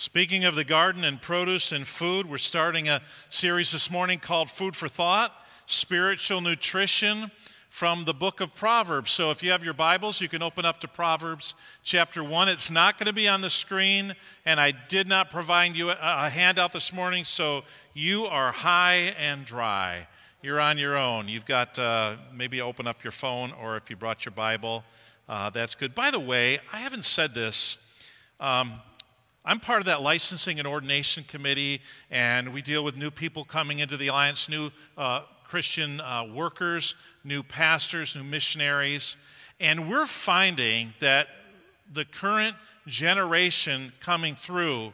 Speaking of the garden and produce and food, we're starting a series this morning called Food for Thought Spiritual Nutrition from the book of Proverbs. So if you have your Bibles, you can open up to Proverbs chapter 1. It's not going to be on the screen, and I did not provide you a, handout this morning, so you are high and dry. You're on your own. You've got uh, maybe open up your phone, or if you brought your Bible, uh, that's good. By the way, I haven't said this. Um, I'm part of that licensing and ordination committee, and we deal with new people coming into the Alliance, new uh, Christian uh, workers, new pastors, new missionaries. And we're finding that the current generation coming through,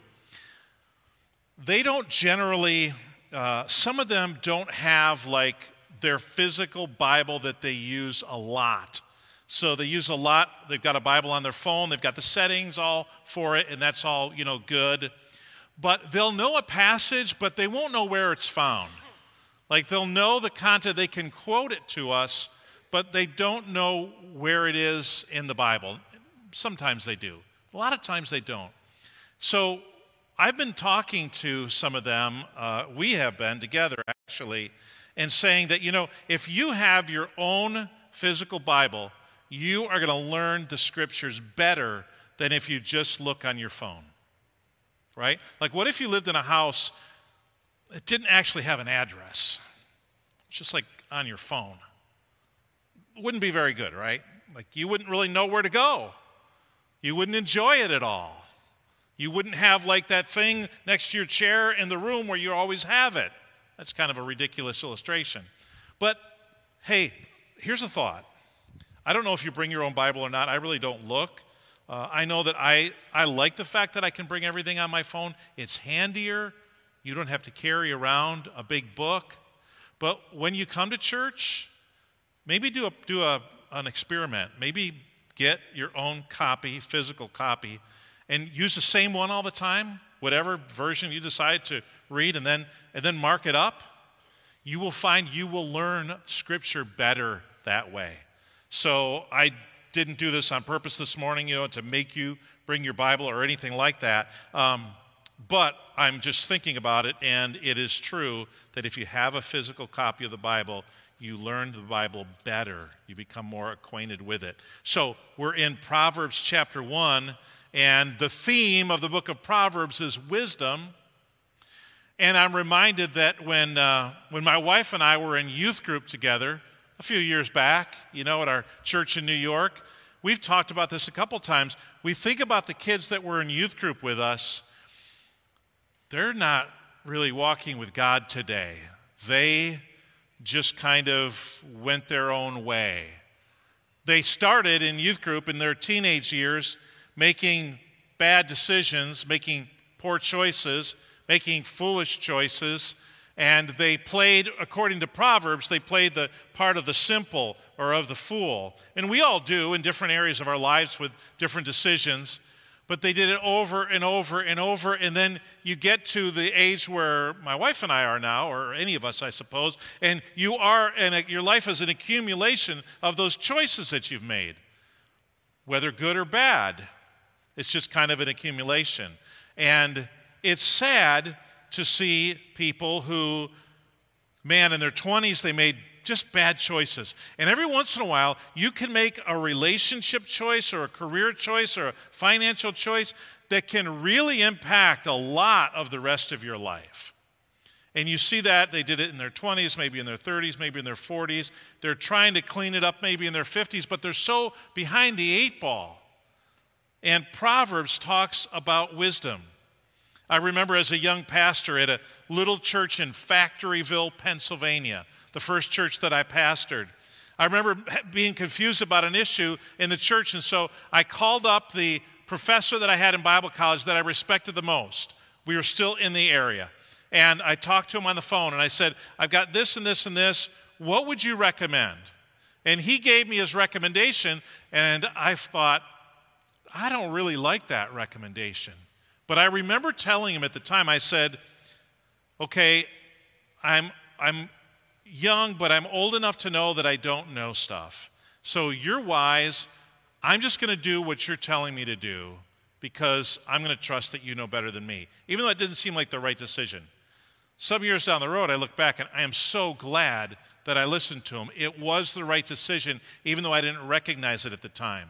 they don't generally, uh, some of them don't have like their physical Bible that they use a lot. So they use a lot. They've got a Bible on their phone, they've got the settings all for it, and that's all, you know, good. But they'll know a passage, but they won't know where it's found. Like they'll know the content, they can quote it to us, but they don't know where it is in the Bible. Sometimes they do, a lot of times they don't. So I've been talking to some of them, uh, we have been together actually, and saying that, you know, if you have your own physical Bible, you are going to learn the scriptures better than if you just look on your phone. Right? Like, what if you lived in a house that didn't actually have an address? It's just like on your phone. It wouldn't be very good, right? Like, you wouldn't really know where to go. You wouldn't enjoy it at all. You wouldn't have like that thing next to your chair in the room where you always have it. That's kind of a ridiculous illustration. But hey, here's a thought I don't know if you bring your own Bible or not. I really don't look. Uh, I know that I, I like the fact that I can bring everything on my phone. It's handier. You don't have to carry around a big book. But when you come to church, maybe do, a, do a, an experiment. Maybe get your own copy, physical copy, and use the same one all the time, whatever version you decide to read, and then, and then mark it up. You will find you will learn Scripture better that way. So I didn't do this on purpose this morning, you know, to make you bring your Bible or anything like that. Um, but I'm just thinking about it, and it is true that if you have a physical copy of the Bible, you learn the Bible better. You become more acquainted with it. So we're in Proverbs chapter 1, and the theme of the book of Proverbs is wisdom. And I'm reminded that when, uh, when my wife and I were in youth group together, a few years back, you know, at our church in New York. We've talked about this a couple times. We think about the kids that were in youth group with us, they're not really walking with God today. They just kind of went their own way. They started in youth group in their teenage years making bad decisions, making poor choices, making foolish choices, and they played, according to Proverbs, they played the part of the simple or of the fool. And we all do in different areas of our lives with different decisions. But they did it over and over and over. And then you get to the age where my wife and I are now, or any of us, I suppose, and you are, and your life is an accumulation of those choices that you've made, whether good or bad. It's just kind of an accumulation. And it's sad to see people who, man, in their 20s, they made just bad choices. And every once in a while, you can make a relationship choice or a career choice or a financial choice that can really impact a lot of the rest of your life. And you see that they did it in their 20s, maybe in their 30s, maybe in their 40s. They're trying to clean it up maybe in their 50s, but they're so behind the eight ball. And Proverbs talks about wisdom. I remember as a young pastor at a little church in Factoryville, Pennsylvania, the first church that I pastored. I remember being confused about an issue in the church, and so I called up the professor that I had in Bible college that I respected the most. We were still in the area. And I talked to him on the phone, and I said, I've got this and this and this. What would you recommend? And he gave me his recommendation, and I thought, I don't really like that recommendation. But I remember telling him at the time, I said, okay, I'm, I'm young, but I'm old enough to know that I don't know stuff. So you're wise. I'm just going to do what you're telling me to do. because I'm going to trust that you know better than me, even though it didn't seem like the right decision. Some years down the road, I look back and I am so glad that I listened to him. It was the right decision, even though I didn't recognize it at the time.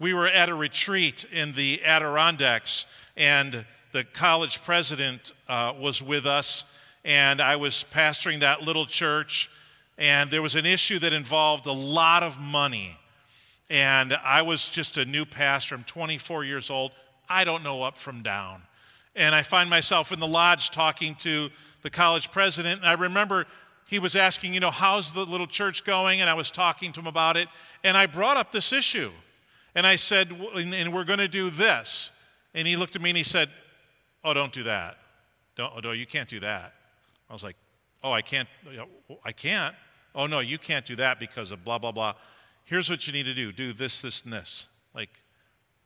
We were at a retreat in the Adirondacks, and the college president uh, was with us, and I was pastoring that little church, and there was an issue that involved a lot of money. And I was just a new pastor. I'm 24 years old. I don't know up from down. And I find myself in the lodge talking to the college president. And I remember he was asking, you know, how's the little church going? And I was talking to him about it. And I brought up this issue. And I said, and we're going to do this. And he looked at me and he said, oh, don't do that. Don't, oh, no, you can't do that. I was like, oh, I can't, I can't. Oh, no, you can't do that because of blah, blah, blah. Here's what you need to do do this, this, and this. Like,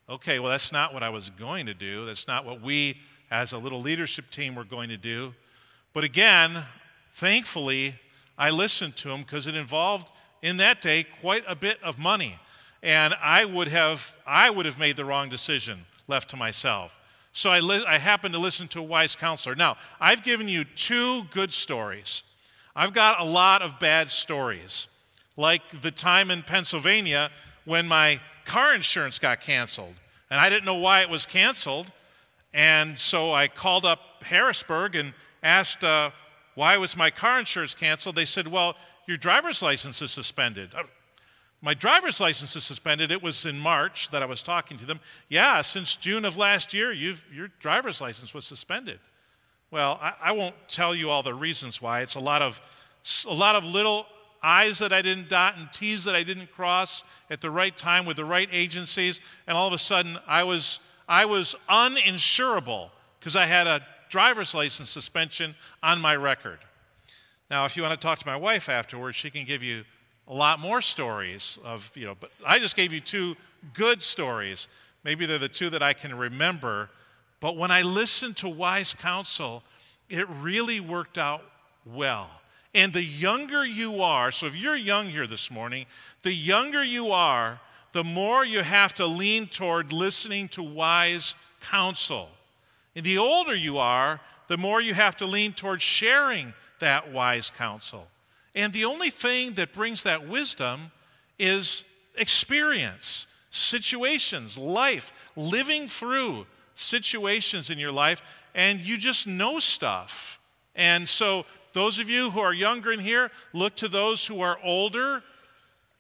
okay, well, that's not what I was going to do. That's not what we as a little leadership team were going to do. But again, thankfully, I listened to him because it involved in that day quite a bit of money. And I would have, I would have made the wrong decision left to myself. So I, li- I happened to listen to a wise counselor. Now, I've given you two good stories. I've got a lot of bad stories, like the time in Pennsylvania when my car insurance got canceled. And I didn't know why it was canceled. And so I called up Harrisburg and asked, uh, why was my car insurance canceled? They said, Well, your driver's license is suspended. My driver's license is suspended. It was in March that I was talking to them. Yeah, since June of last year, your driver's license was suspended. Well, I, I, won't tell you all the reasons why. It's a lot of a lot of little I's that I didn't dot and T's that I didn't cross at the right time with the right agencies, and all of a sudden I was I was uninsurable because I had a driver's license suspension on my record. Now, if you want to talk to my wife afterwards, she can give you a lot more stories of, you know, but I just gave you two good stories. Maybe they're the two that I can remember. But when I listened to wise counsel, it really worked out well. And the younger you are, so if you're young here this morning, the younger you are, the more you have to lean toward listening to wise counsel. And the older you are, the more you have to lean towards sharing that wise counsel. And the only thing that brings that wisdom is experience, situations, life, living through situations in your life, and you just know stuff. And so, those of you who are younger in here, look to those who are older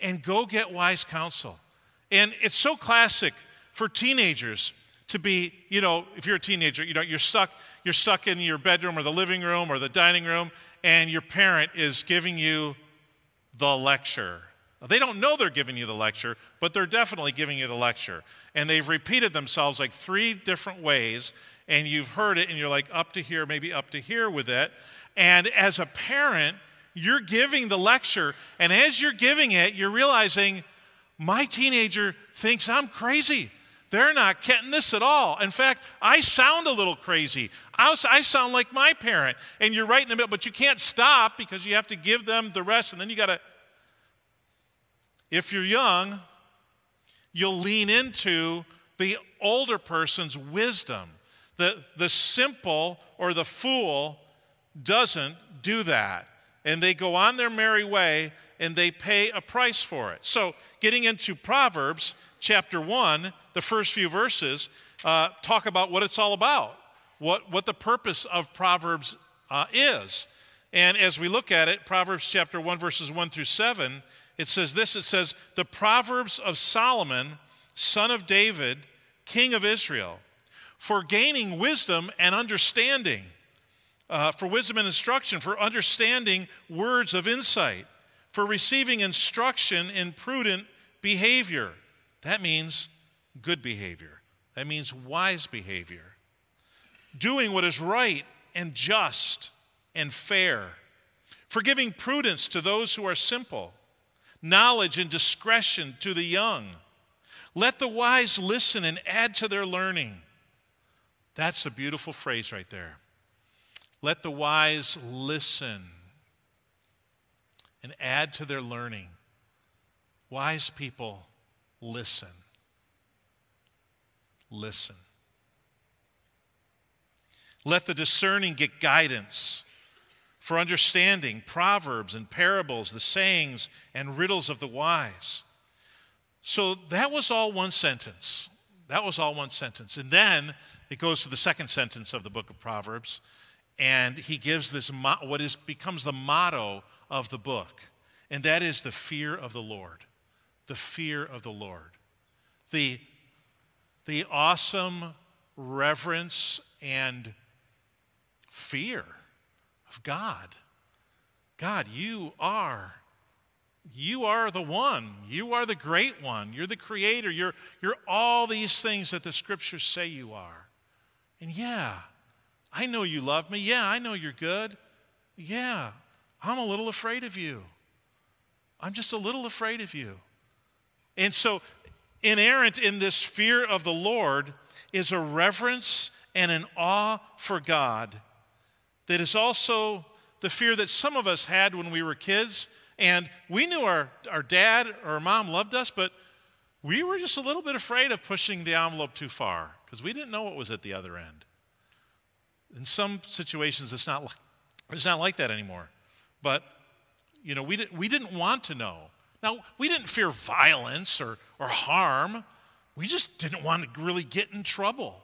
and go get wise counsel. And it's so classic for teenagers to be, you know, if you're a teenager, you know, you're stuck, you're stuck in your bedroom or the living room or the dining room, and your parent is giving you the lecture. They don't know they're giving you the lecture, but they're definitely giving you the lecture. And they've repeated themselves like three different ways, and you've heard it, and you're like up to here, maybe up to here with it. And as a parent, you're giving the lecture, and as you're giving it, you're realizing my teenager thinks I'm crazy. They're not getting this at all. In fact, I sound a little crazy. I sound like my parent. And you're right in the middle, but you can't stop because you have to give them the rest. And then you got to, if you're young, you'll lean into the older person's wisdom. The, the simple or the fool doesn't do that. And they go on their merry way and they pay a price for it. So, getting into Proverbs chapter 1, the first few verses uh, talk about what it's all about, what, what the purpose of Proverbs uh, is. And as we look at it, Proverbs chapter 1, verses 1 through 7, it says this it says, The Proverbs of Solomon, son of David, king of Israel, for gaining wisdom and understanding, uh, for wisdom and instruction, for understanding words of insight, for receiving instruction in prudent behavior. That means good behavior, that means wise behavior. Doing what is right and just and fair, forgiving prudence to those who are simple, knowledge and discretion to the young. Let the wise listen and add to their learning. That's a beautiful phrase right there. Let the wise listen and add to their learning. Wise people listen. Listen. Let the discerning get guidance for understanding proverbs and parables, the sayings and riddles of the wise. So that was all one sentence. That was all one sentence. And then it goes to the second sentence of the book of Proverbs, and he gives this what is becomes the motto of the book, and that is the fear of the Lord. The fear of the Lord. The, the awesome reverence and fear of God. God, you are you are the one. You are the great one. You're the creator. You're, you're all these things that the scriptures say you are. And yeah, I know you love me. Yeah, I know you're good. Yeah, I'm a little afraid of you. I'm just a little afraid of you. And so, inerrant in this fear of the Lord is a reverence and an awe for God that is also the fear that some of us had when we were kids. And we knew our, our dad or our mom loved us, but we were just a little bit afraid of pushing the envelope too far because we didn't know what was at the other end. In some situations, it's not like, it's not like that anymore. But, you know, we, did, we didn't want to know. Now, we didn't fear violence or, or harm. We just didn't want to really get in trouble.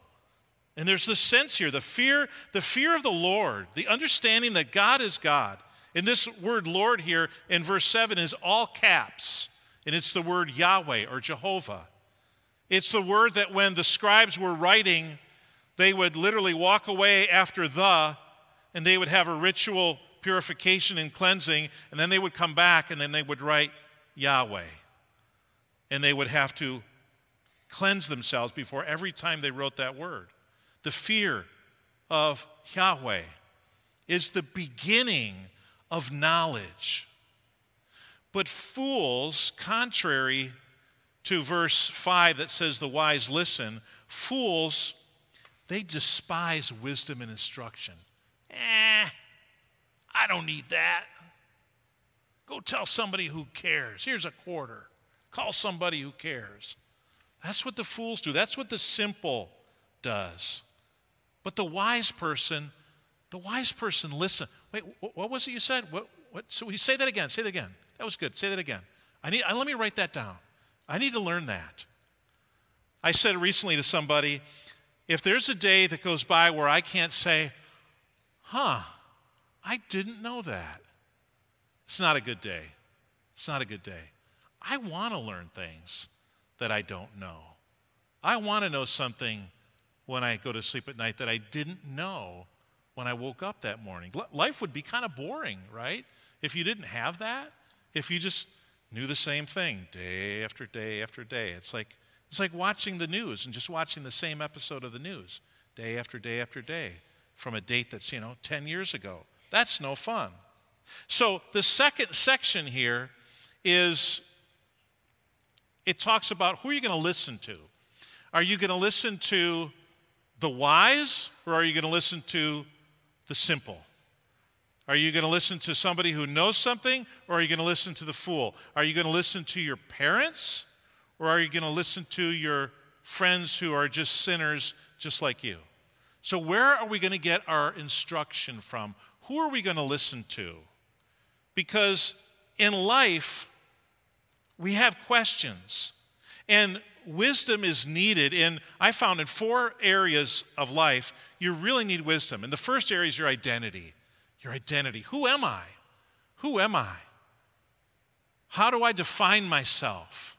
And there's this sense here the fear, the fear of the Lord, the understanding that God is God. And this word Lord here in verse 7 is all caps, and it's the word Yahweh or Jehovah. It's the word that when the scribes were writing, they would literally walk away after the, and they would have a ritual purification and cleansing, and then they would come back and then they would write Yahweh. And they would have to cleanse themselves before every time they wrote that word. The fear of Yahweh is the beginning of knowledge. But fools, contrary to verse 5 that says the wise listen, fools, they despise wisdom and instruction. Eh, I don't need that. Go tell somebody who cares. Here's a quarter. Call somebody who cares. That's what the fools do. That's what the simple does. But the wise person, the wise person listen. Wait, what was it you said? What, what, so we say that again. Say that again. That was good. Say that again. I need, let me write that down. I need to learn that. I said recently to somebody, if there's a day that goes by where I can't say, huh, I didn't know that, it's not a good day. It's not a good day. I want to learn things that I don't know. I want to know something when I go to sleep at night that I didn't know when I woke up that morning. Life would be kind of boring, right? If you didn't have that, if you just knew the same thing day after day after day. It's like it's like watching the news and just watching the same episode of the news day after day after day from a date that's, you know, 10 years ago. That's no fun. So the second section here is it talks about who are you going to listen to? Are you going to listen to the wise or are you going to listen to the simple? Are you going to listen to somebody who knows something or are you going to listen to the fool? Are you going to listen to your parents or are you going to listen to your friends who are just sinners just like you? So, where are we going to get our instruction from? Who are we going to listen to? Because in life, we have questions. And wisdom is needed in, I found in four areas of life, you really need wisdom. And the first area is your identity. Your identity. Who am I? Who am I? How do I define myself?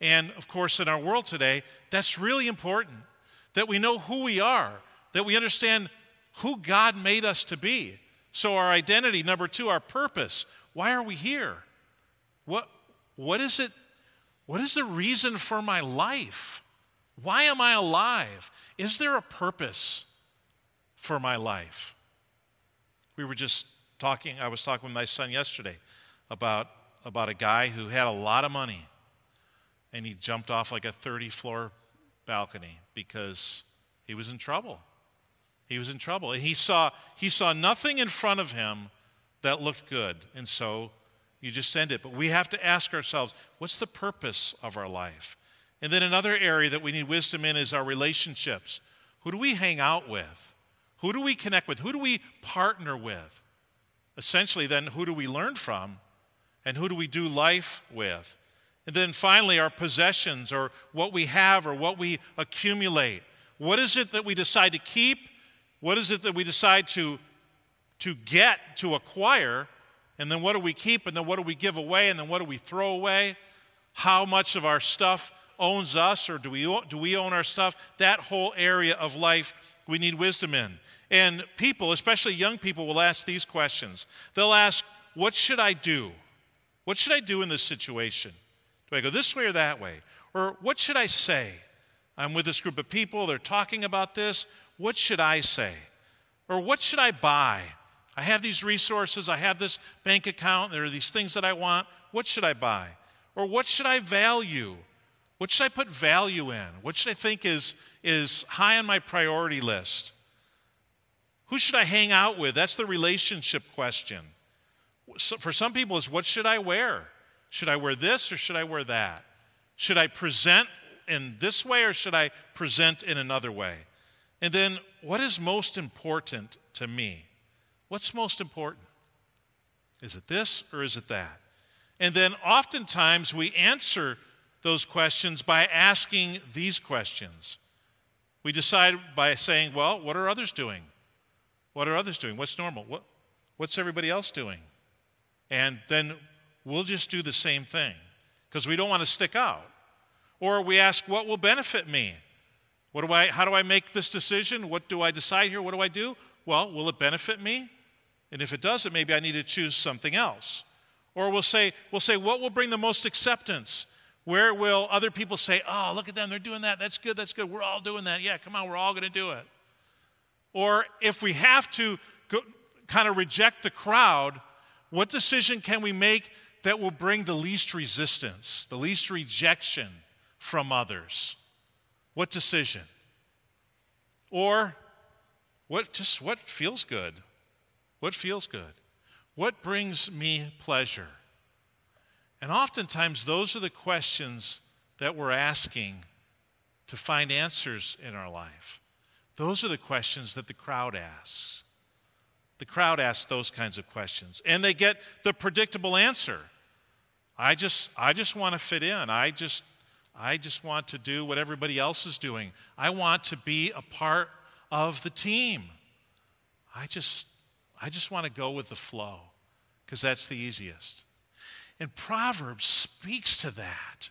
And of course, in our world today, that's really important that we know who we are, that we understand who God made us to be. So, our identity, number two, our purpose. Why are we here? What, what is it what is the reason for my life? Why am I alive? Is there a purpose for my life? We were just talking, I was talking with my son yesterday about, about a guy who had a lot of money and he jumped off like a 30 floor balcony because he was in trouble. He was in trouble. And he saw, he saw nothing in front of him that looked good. And so you just send it. But we have to ask ourselves what's the purpose of our life? And then another area that we need wisdom in is our relationships. Who do we hang out with? Who do we connect with? Who do we partner with? Essentially, then, who do we learn from? And who do we do life with? And then finally, our possessions or what we have or what we accumulate. What is it that we decide to keep? What is it that we decide to, to get, to acquire? And then what do we keep? And then what do we give away? And then what do we throw away? How much of our stuff owns us or do we, do we own our stuff? That whole area of life we need wisdom in. And people, especially young people, will ask these questions. They'll ask, What should I do? What should I do in this situation? Do I go this way or that way? Or what should I say? I'm with this group of people, they're talking about this. What should I say? Or what should I buy? I have these resources, I have this bank account, there are these things that I want. What should I buy? Or what should I value? What should I put value in? What should I think is, is high on my priority list? Who should I hang out with? That's the relationship question. So for some people, it's what should I wear? Should I wear this or should I wear that? Should I present in this way or should I present in another way? And then, what is most important to me? What's most important? Is it this or is it that? And then, oftentimes, we answer those questions by asking these questions. We decide by saying, well, what are others doing? What are others doing? What's normal? What, what's everybody else doing? And then we'll just do the same thing because we don't want to stick out. Or we ask, what will benefit me? What do I, how do I make this decision? What do I decide here? What do I do? Well, will it benefit me? And if it doesn't, maybe I need to choose something else. Or we'll say, we'll say, what will bring the most acceptance? Where will other people say, oh, look at them, they're doing that. That's good, that's good. We're all doing that. Yeah, come on, we're all going to do it. Or if we have to go, kind of reject the crowd, what decision can we make that will bring the least resistance, the least rejection from others? What decision? Or what just what feels good? What feels good? What brings me pleasure? And oftentimes, those are the questions that we're asking to find answers in our life. Those are the questions that the crowd asks. The crowd asks those kinds of questions, and they get the predictable answer. I just, I just want to fit in. I just, I just want to do what everybody else is doing. I want to be a part of the team. I just, I just want to go with the flow because that's the easiest. And Proverbs speaks to that.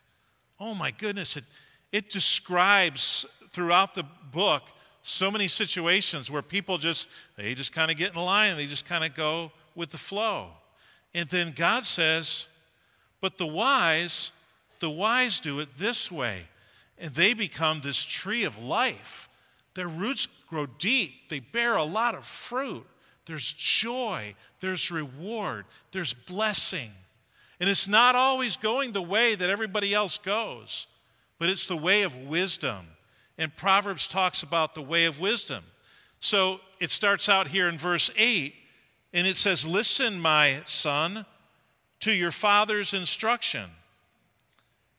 Oh my goodness, it, it describes throughout the book so many situations where people just they just kind of get in line they just kind of go with the flow. And then God says, but the wise, the wise do it this way. And they become this tree of life. Their roots grow deep. They bear a lot of fruit. There's joy, there's reward, there's blessing. And it's not always going the way that everybody else goes, but it's the way of wisdom. And Proverbs talks about the way of wisdom. So it starts out here in verse 8, and it says, Listen, my son, to your father's instruction,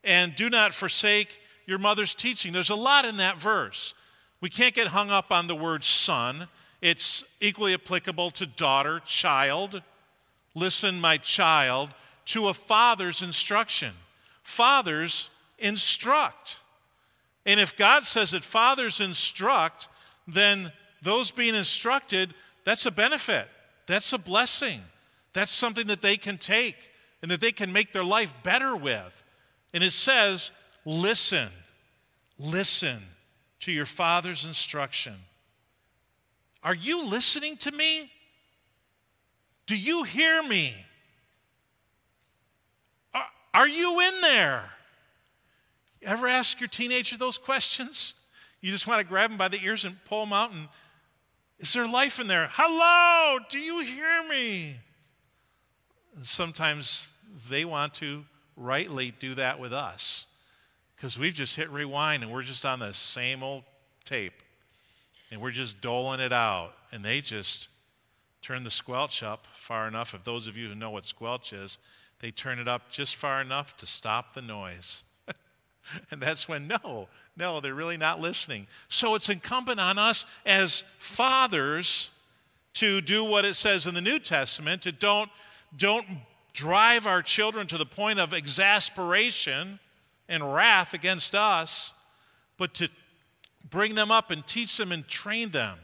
and do not forsake your mother's teaching. There's a lot in that verse. We can't get hung up on the word son, it's equally applicable to daughter, child. Listen, my child, to a father's instruction. Fathers instruct. And if God says that fathers instruct, then those being instructed, that's a benefit. That's a blessing. That's something that they can take and that they can make their life better with. And it says, listen, listen to your father's instruction. Are you listening to me? Do you hear me? Are, are you in there? Ever ask your teenager those questions? You just want to grab them by the ears and pull them out and is there life in there? Hello, do you hear me? And sometimes they want to rightly do that with us because we've just hit rewind and we're just on the same old tape and we're just doling it out. And they just turn the squelch up far enough. If those of you who know what squelch is, they turn it up just far enough to stop the noise. And that's when, no, no, they're really not listening. So it's incumbent on us as fathers to do what it says in the New Testament, to don't, don't drive our children to the point of exasperation and wrath against us, but to bring them up and teach them and train them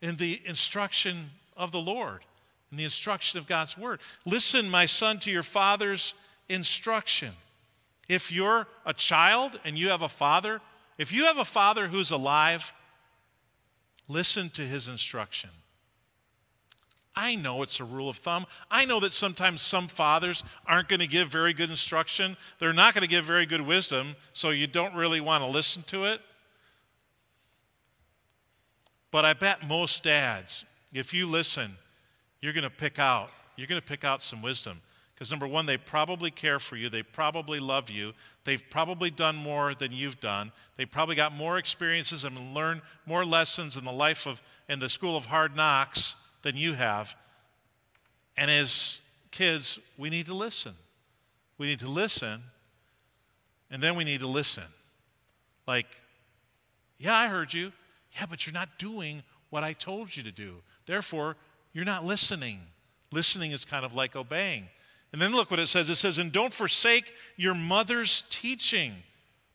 in the instruction of the Lord, in the instruction of God's Word. Listen, my son, to your father's instruction. If you're a child and you have a father, if you have a father who's alive, listen to his instruction. I know it's a rule of thumb. I know that sometimes some fathers aren't going to give very good instruction. They're not going to give very good wisdom, so you don't really want to listen to it. But I bet most dads, if you listen, you're going to pick out, you're going to pick out some wisdom. Because number one, they probably care for you. They probably love you. They've probably done more than you've done. They probably got more experiences and learned more lessons in the life of, in the school of hard knocks than you have. And as kids, we need to listen. We need to listen, and then we need to listen. Like, yeah, I heard you. Yeah, but you're not doing what I told you to do. Therefore, you're not listening. Listening is kind of like obeying. And then look what it says it says, and don't forsake your mother's teaching.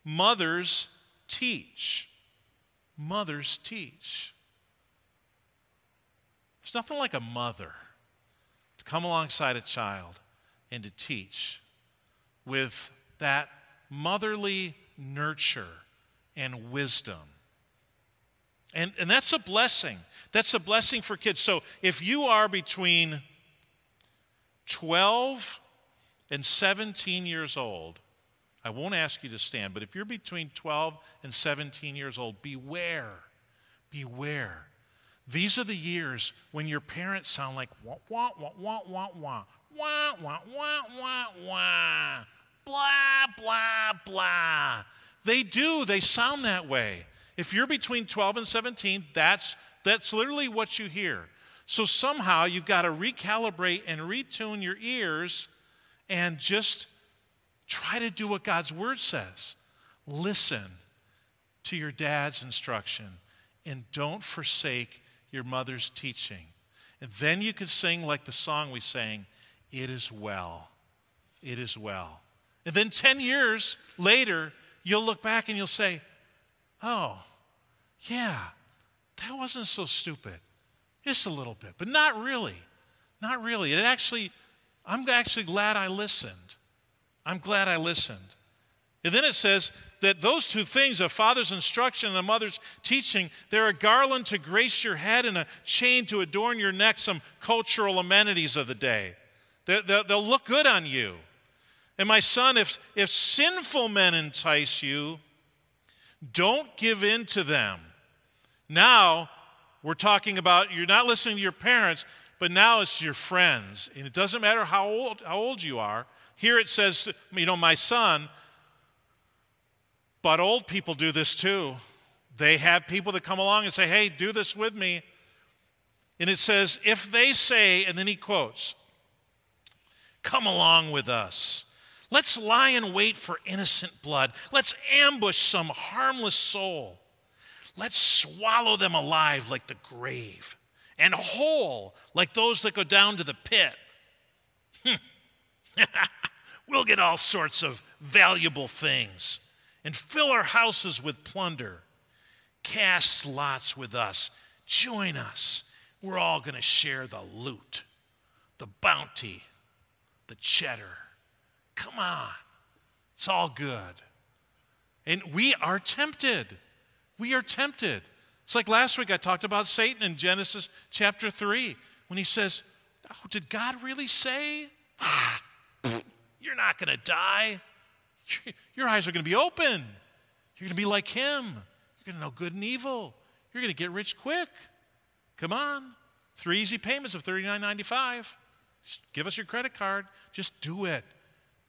Mothers teach. Mothers teach. There's nothing like a mother to come alongside a child and to teach with that motherly nurture and wisdom. And, and that's a blessing. That's a blessing for kids. So if you are between 12 and 17 years old, I won't ask you to stand, but if you're between 12 and 17 years old, beware. Beware these are the years when your parents sound like wah, wah, wah, wah, wah, wah, wah, wah, wah, wah, wah, blah, blah, blah. They do, they sound that way. If you're between 12 and 17, that's, that's literally what you hear. So somehow you've got to recalibrate and retune your ears and just try to do what God's word says. Listen to your dad's instruction and don't forsake your mother's teaching. And then you could sing like the song we sang, It is well. It is well. And then 10 years later, you'll look back and you'll say, Oh, yeah, that wasn't so stupid. Just a little bit, but not really. Not really. It actually, I'm actually glad I listened. I'm glad I listened. And then it says, that those two things, a father's instruction and a mother's teaching, they're a garland to grace your head and a chain to adorn your neck, some cultural amenities of the day. They'll look good on you. And my son, if, if sinful men entice you, don't give in to them. Now, we're talking about you're not listening to your parents, but now it's your friends. And it doesn't matter how old, how old you are. Here it says, you know, my son, but old people do this too. They have people that come along and say, hey, do this with me. And it says, if they say, and then he quotes, come along with us. Let's lie in wait for innocent blood. Let's ambush some harmless soul. Let's swallow them alive like the grave and whole like those that go down to the pit. Hmm. we'll get all sorts of valuable things and fill our houses with plunder. Cast lots with us. Join us. We're all going to share the loot, the bounty, the cheddar. Come on. It's all good. And we are tempted. We are tempted. It's like last week I talked about Satan in Genesis chapter 3 when he says, Oh, did God really say? Ah, you're not going to die. Your eyes are going to be open. You're going to be like him. You're going to know good and evil. You're going to get rich quick. Come on. Three easy payments of $39.95. Just give us your credit card. Just do it.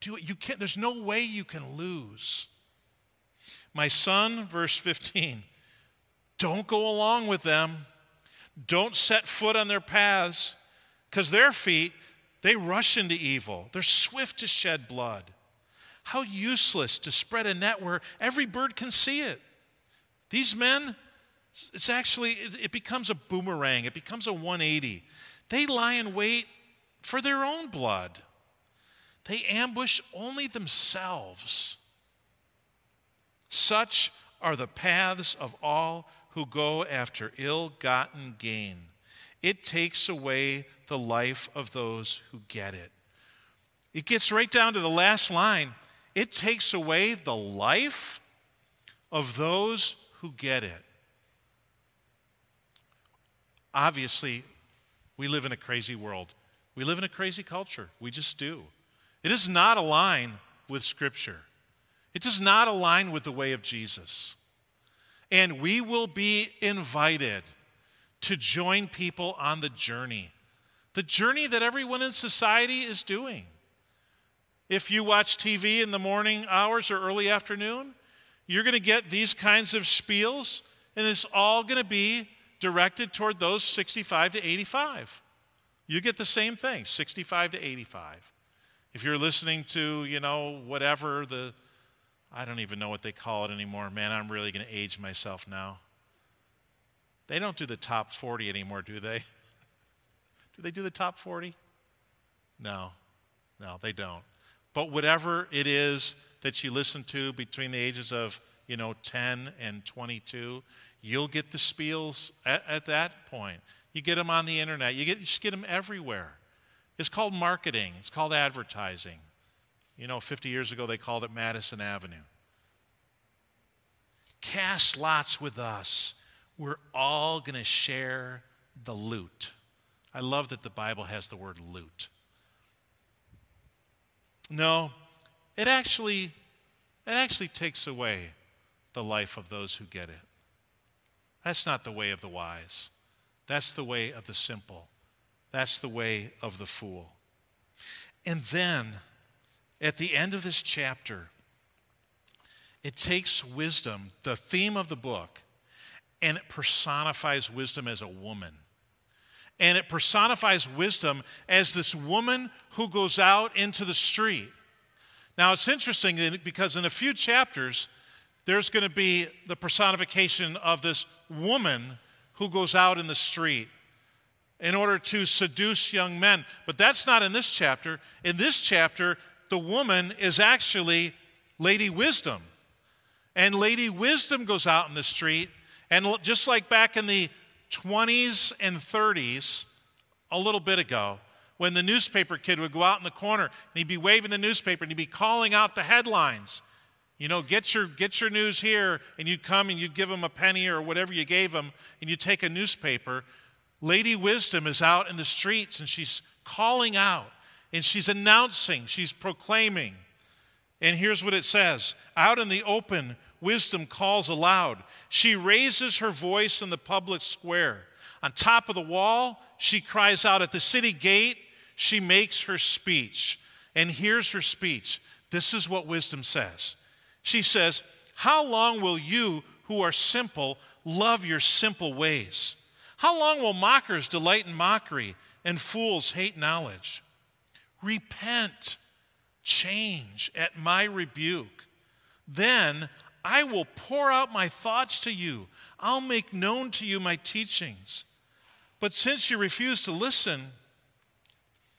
Do it. You can't, there's no way you can lose. My son, verse 15, don't go along with them. Don't set foot on their paths, because their feet, they rush into evil. They're swift to shed blood. How useless to spread a net where every bird can see it. These men, it's actually, it becomes a boomerang, it becomes a 180. They lie in wait for their own blood, they ambush only themselves. Such are the paths of all who go after ill gotten gain. It takes away the life of those who get it. It gets right down to the last line. It takes away the life of those who get it. Obviously, we live in a crazy world. We live in a crazy culture. We just do. It does not align with Scripture, it does not align with the way of Jesus. And we will be invited to join people on the journey, the journey that everyone in society is doing. If you watch TV in the morning hours or early afternoon, you're going to get these kinds of spiels, and it's all going to be directed toward those 65 to 85. You get the same thing, 65 to 85. If you're listening to, you know, whatever the I don't even know what they call it anymore. Man, I'm really going to age myself now. They don't do the top 40 anymore, do they? do they do the top 40? No, no, they don't. But whatever it is that you listen to between the ages of, you know, 10 and 22, you'll get the spiels at, at that point. You get them on the internet, you, get, you just get them everywhere. It's called marketing, it's called advertising. You know, 50 years ago they called it Madison Avenue. Cast lots with us. We're all going to share the loot. I love that the Bible has the word loot. No, it actually it actually takes away the life of those who get it. That's not the way of the wise. That's the way of the simple. That's the way of the fool. And then at the end of this chapter, it takes wisdom, the theme of the book, and it personifies wisdom as a woman. And it personifies wisdom as this woman who goes out into the street. Now, it's interesting because in a few chapters, there's going to be the personification of this woman who goes out in the street in order to seduce young men. But that's not in this chapter. In this chapter, the woman is actually Lady Wisdom. And Lady Wisdom goes out in the street, and just like back in the 20s and 30s, a little bit ago, when the newspaper kid would go out in the corner and he'd be waving the newspaper and he'd be calling out the headlines. You know, get your, get your news here, and you'd come and you'd give him a penny or whatever you gave him, and you'd take a newspaper. Lady Wisdom is out in the streets and she's calling out and she's announcing, she's proclaiming. And here's what it says Out in the open, wisdom calls aloud. She raises her voice in the public square. On top of the wall, she cries out. At the city gate, she makes her speech. And here's her speech. This is what wisdom says. She says, How long will you who are simple love your simple ways? How long will mockers delight in mockery and fools hate knowledge? Repent, change at my rebuke. Then I will pour out my thoughts to you. I'll make known to you my teachings. But since you refuse to listen,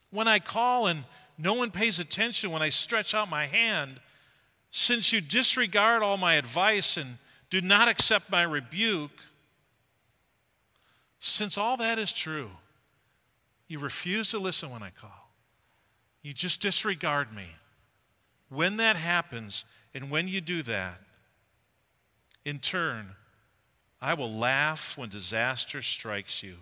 when I call and no one pays attention when I stretch out my hand, since you disregard all my advice and do not accept my rebuke, since all that is true, you refuse to listen when I call. You just disregard me. When that happens, and when you do that, in turn, I will laugh when disaster strikes you.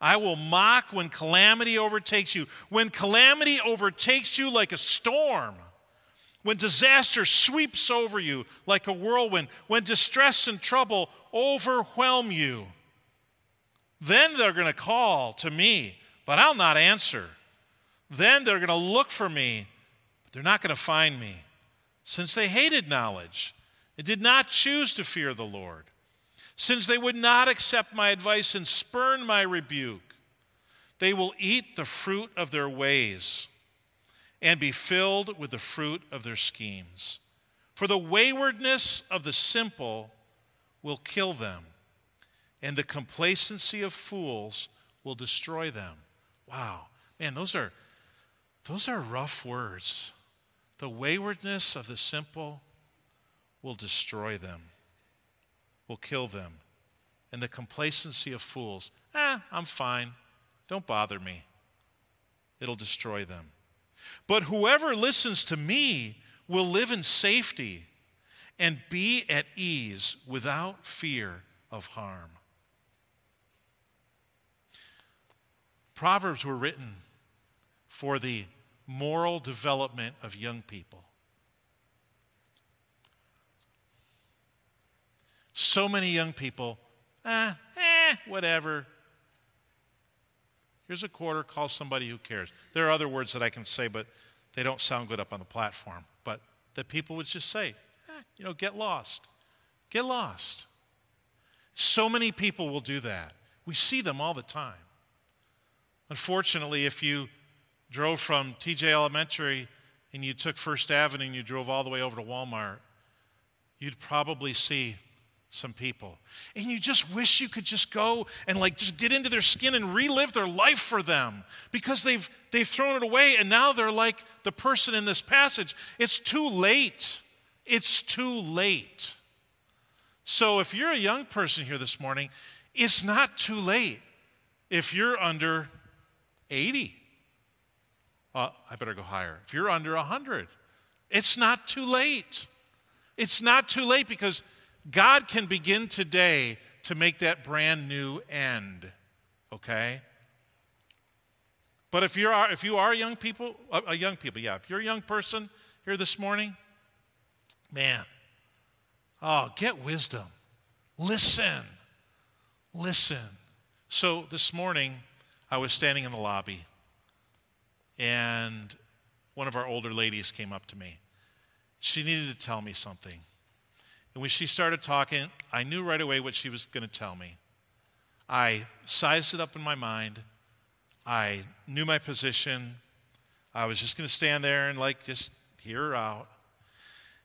I will mock when calamity overtakes you. When calamity overtakes you like a storm, when disaster sweeps over you like a whirlwind, when distress and trouble overwhelm you, then they're going to call to me, but I'll not answer. Then they're going to look for me, but they're not going to find me, since they hated knowledge did not choose to fear the Lord, since they would not accept my advice and spurn my rebuke. They will eat the fruit of their ways and be filled with the fruit of their schemes. For the waywardness of the simple will kill them, and the complacency of fools will destroy them. Wow. Man, those are those are rough words. The waywardness of the simple will destroy them, will kill them. And the complacency of fools, eh, I'm fine. Don't bother me. It'll destroy them. But whoever listens to me will live in safety and be at ease without fear of harm. Proverbs were written for the moral development of young people. So many young people, eh, eh, whatever. Here's a quarter, call somebody who cares. There are other words that I can say, but they don't sound good up on the platform. But that people would just say, eh, you know, get lost. Get lost. So many people will do that. We see them all the time. Unfortunately, if you drove from TJ Elementary and you took First Avenue and you drove all the way over to Walmart, you'd probably see some people. And you just wish you could just go and like just get into their skin and relive their life for them because they've they've thrown it away and now they're like the person in this passage. It's too late. It's too late. So if you're a young person here this morning, it's not too late. If you're under 80, uh, I better go higher. If you're under 100, it's not too late. It's not too late because God can begin today to make that brand new end. Okay? But if you are if you are young people, a uh, uh, young people, yeah, if you're a young person here this morning, man, oh, get wisdom. Listen. Listen. So this morning, I was standing in the lobby and one of our older ladies came up to me. She needed to tell me something. And when she started talking, I knew right away what she was going to tell me. I sized it up in my mind. I knew my position. I was just going to stand there and, like, just hear her out.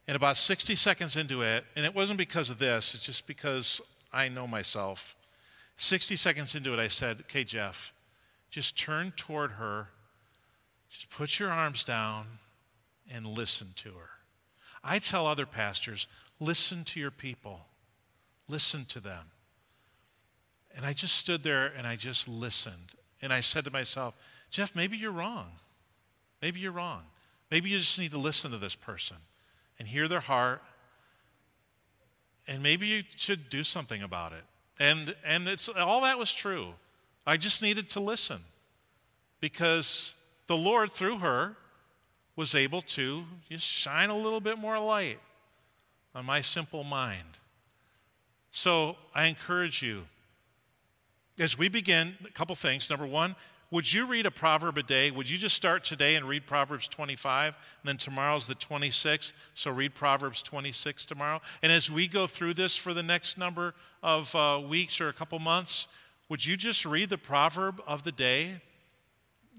And about 60 seconds into it, and it wasn't because of this, it's just because I know myself. 60 seconds into it, I said, Okay, Jeff, just turn toward her just put your arms down and listen to her. I tell other pastors, listen to your people, listen to them. And I just stood there and I just listened. And I said to myself, Jeff, maybe you're wrong. Maybe you're wrong. Maybe you just need to listen to this person and hear their heart. And maybe you should do something about it. And, and it's, all that was true. I just needed to listen because the Lord, through her, was able to just shine a little bit more light on my simple mind. So I encourage you, as we begin, a couple things. Number one, would you read a proverb a day? Would you just start today and read Proverbs 25? And then tomorrow's the 26th, so read Proverbs 26 tomorrow. And as we go through this for the next number of uh, weeks or a couple months, would you just read the proverb of the day?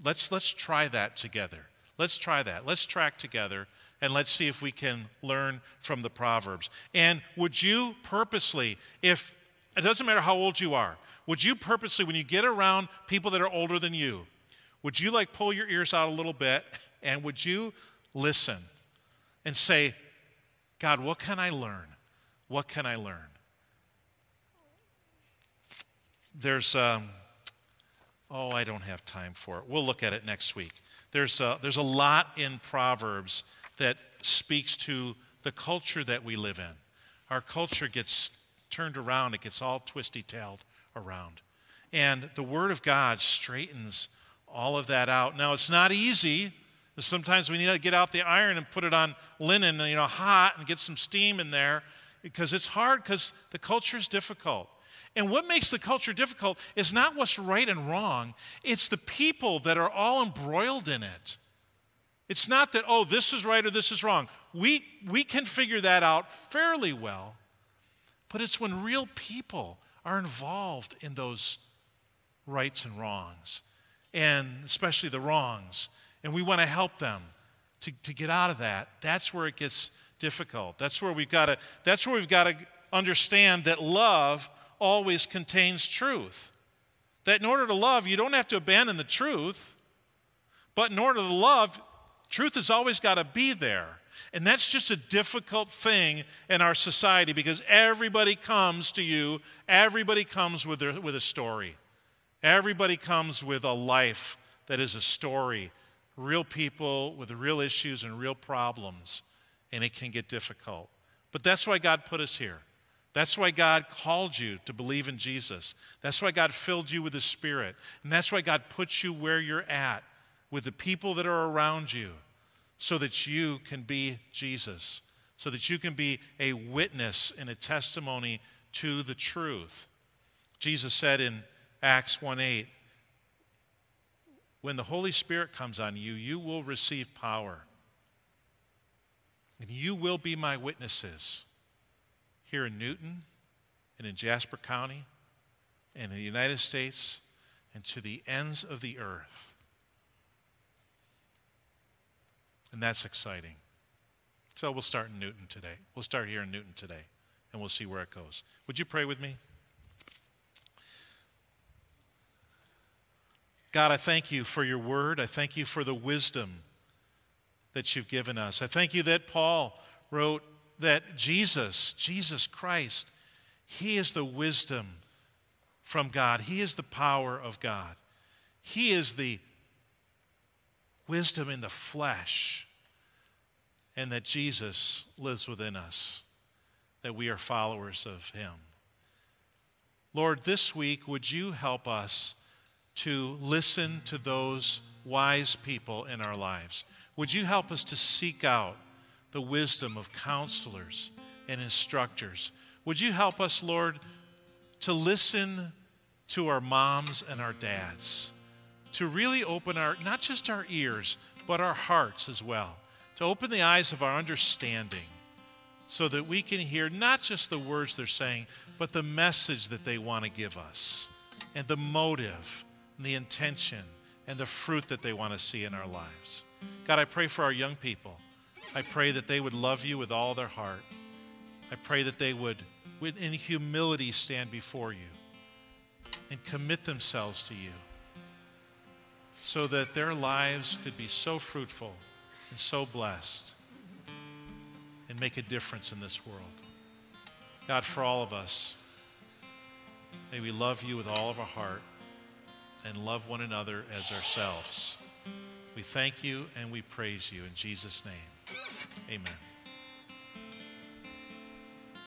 let's, let's try that together. Let's try that. Let's track together and let's see if we can learn from the Proverbs. And would you purposely, if it doesn't matter how old you are, would you purposely, when you get around people that are older than you, would you like pull your ears out a little bit and would you listen and say, God, what can I learn? What can I learn? There's, um, Oh, I don't have time for it. We'll look at it next week. There's a, there's a lot in Proverbs that speaks to the culture that we live in. Our culture gets turned around, it gets all twisty tailed around. And the Word of God straightens all of that out. Now, it's not easy. Sometimes we need to get out the iron and put it on linen, you know, hot and get some steam in there because it's hard because the culture is difficult. And what makes the culture difficult is not what's right and wrong, it's the people that are all embroiled in it. It's not that, oh, this is right or this is wrong. We, we can figure that out fairly well, but it's when real people are involved in those rights and wrongs, and especially the wrongs, and we want to help them to, to get out of that, that's where it gets difficult. That's where we've got to, that's where we've got to understand that love always contains truth. That in order to love, you don't have to abandon the truth, but in order to love, truth has always got to be there. And that's just a difficult thing in our society because everybody comes to you, everybody comes with, their, with a story. Everybody comes with a life that is a story. Real people with real issues and real problems, and it can get difficult. But that's why God put us here. That's why God called you to believe in Jesus. That's why God filled you with the Spirit. And that's why God puts you where you're at with the people that are around you so that you can be Jesus, so that you can be a witness and a testimony to the truth. Jesus said in Acts 1 8, when the Holy Spirit comes on you, you will receive power. And you will be my witnesses here in Newton and in Jasper County and in the United States and to the ends of the earth. And that's exciting. So we'll start in Newton today. We'll start here in Newton today, and we'll see where it goes. Would you pray with me? God, I thank you for your word. I thank you for the wisdom that you've given us. I thank you that Paul wrote that Jesus, Jesus Christ, he is the wisdom from God, he is the power of God, he is the wisdom in the flesh, and that Jesus lives within us, that we are followers of Him. Lord, this week, would you help us to listen to those wise people in our lives? Would you help us to seek out the wisdom of counselors and instructors? Would you help us, Lord, to listen to our moms and our dads? To really open our, not just our ears, but our hearts as well, to open the eyes of our understanding so that we can hear not just the words they're saying, but the message that they want to give us, and the motive, and the intention, and the fruit that they want to see in our lives. God, I pray for our young people. I pray that they would love you with all their heart. I pray that they would, in humility, stand before you and commit themselves to you so that their lives could be so fruitful and so blessed and make a difference in this world. God, for all of us, may we love you with all of our heart and love one another as ourselves. We thank you and we praise you in Jesus' name. Amen.